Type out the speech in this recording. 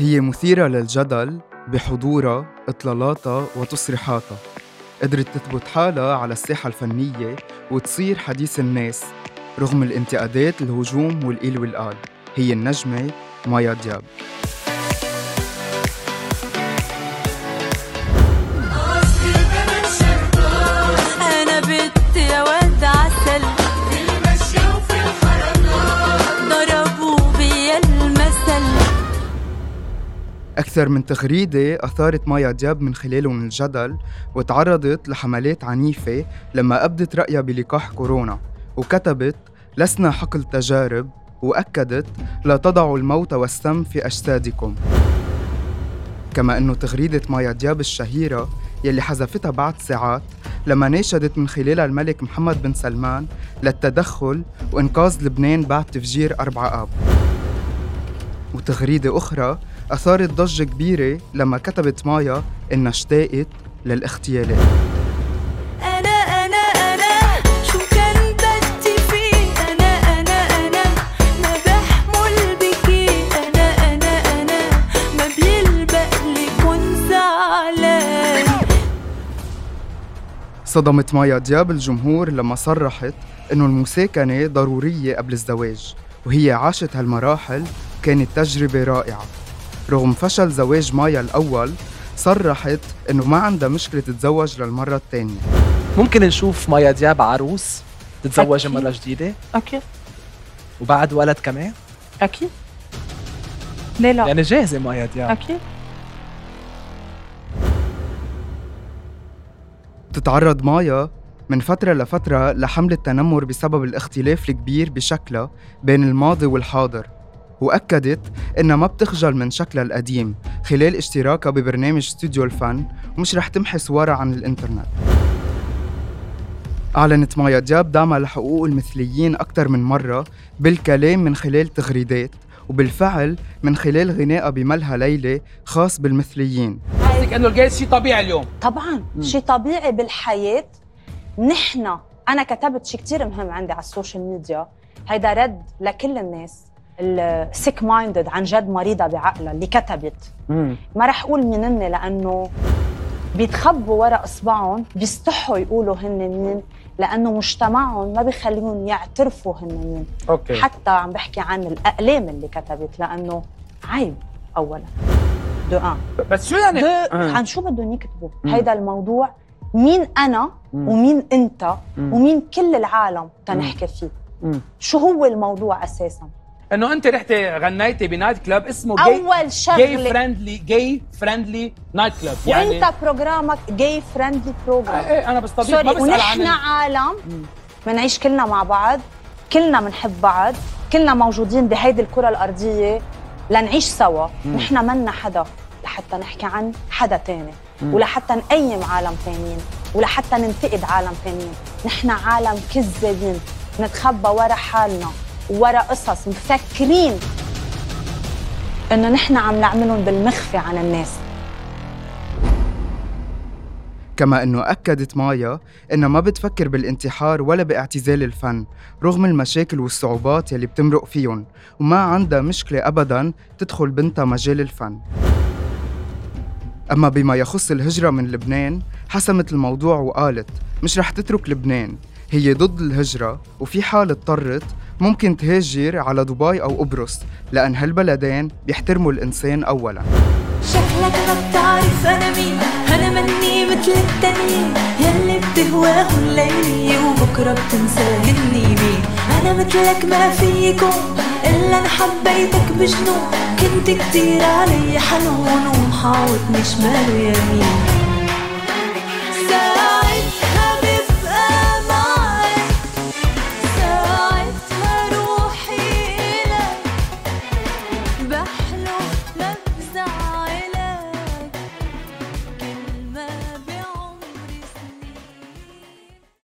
هي مثيرة للجدل بحضورها إطلالاتها وتصريحاتها قدرت تثبت حالها على الساحة الفنية وتصير حديث الناس رغم الانتقادات الهجوم والإيل والقال. هي النجمة مايا دياب. أكثر من تغريدة أثارت مايا دياب من خلالهم الجدل وتعرضت لحملات عنيفة لما أبدت رأيها بلقاح كورونا وكتبت لسنا حقل تجارب وأكدت لا تضعوا الموت والسم في أجسادكم. كما أنه تغريدة مايا دياب الشهيرة يلي حذفتها بعد ساعات لما ناشدت من خلالها الملك محمد بن سلمان للتدخل وإنقاذ لبنان بعد تفجير أربعة آب. وتغريدة أخرى أثارت ضجة كبيرة لما كتبت مايا إنها اشتاقت للاغتيالات. أنا أنا أنا شو كان بدي فيه؟ أنا أنا أنا ما بحمل بكي. أنا أنا أنا ما بيلبق لي كون زعلان. صدمت مايا دياب الجمهور لما صرحت إنه المساكنة ضرورية قبل الزواج وهي عاشت هالمراحل كانت تجربة رائعة. رغم فشل زواج مايا الأول صرحت إنه ما عندها مشكلة تتزوج للمرة الثانية. ممكن نشوف مايا دياب عروس تتزوج أكيد. مرة جديدة؟ أكيد. وبعد ولد كمان؟ أكيد. ليه لا؟ يعني جاهزة مايا دياب. أكيد. تتعرض مايا من فترة لفترة لحملة تنمر بسبب الاختلاف الكبير بشكلها بين الماضي والحاضر. وأكدت إنها ما بتخجل من شكلها القديم خلال اشتراكها ببرنامج استوديو الفن ومش رح تمحي صورها عن الإنترنت. أعلنت مايا دياب دعمها لحقوق المثليين أكثر من مرة بالكلام من خلال تغريدات وبالفعل من خلال غنائها بملهى ليلى خاص بالمثليين. قصدك إنه الجايز شيء طبيعي اليوم؟ طبعا شيء طبيعي بالحياة. نحن أنا كتبت شيء كتير مهم عندي على السوشيال ميديا هيدا رد لكل الناس. السيك مايندد عن جد مريضة بعقلها اللي كتبت. ما رح أقول مين هن لأنه بيتخبوا ورا إصبعهم بيستحوا يقولوا هن مين لأنه مجتمعهم ما بيخليهم يعترفوا هن مين أوكي. حتى عم بحكي عن الأقلام اللي كتبت لأنه عيب أولا. دو أن. بس شو يعني؟ دو آه. عن شو بدهم يكتبوا؟ مم. هيدا الموضوع مين أنا مم. ومين أنت مم. ومين كل العالم تنحكي فيه؟ مم. شو هو الموضوع أساسا؟ إنه أنت رحتي غنيتي بنايت كلاب اسمه جاي أول شغله فريندلي جاي فريندلي نايت كلاب يعني وانت بروجرامك جاي فريندلي بروجرام إيه أنا بستضيف ما بسأل ونحن عن عالم بنعيش كلنا مع بعض كلنا بنحب بعض كلنا موجودين بهيدي الكرة الأرضية لنعيش سوا. نحن منا حدا لحتى نحكي عن حدا تاني. ولحتى نقيم عالم تانيين ولحتى ننتقد عالم تانيين. نحن عالم كذابين نتخبى ورا حالنا. وورا قصص مفكرين إنه نحن عم نعملهم بالمخفي عن الناس. كما إنه أكدت مايا إنها ما بتفكر بالانتحار ولا باعتزال الفن رغم المشاكل والصعوبات يلي بتمرق فيهم وما عندها مشكلة ابدا تدخل بنتها مجال الفن. أما بما يخص الهجرة من لبنان حسمت الموضوع وقالت مش رح تترك لبنان هي ضد الهجرة وفي حال اضطرت ممكن تهاجر على دبي أو قبرص لأن هالبلدين بيحترموا الإنسان أولاً. شكلك ما بتعرف أنا مين أنا مني مثل التانيين. يلي بتهواه الليلي وبكرة بتنساهني مين أنا مثلك ما في يكون إلا أنا حبيتك بجنون. كنت كتير علي حنون ومحاوطني شمال ويمين bas.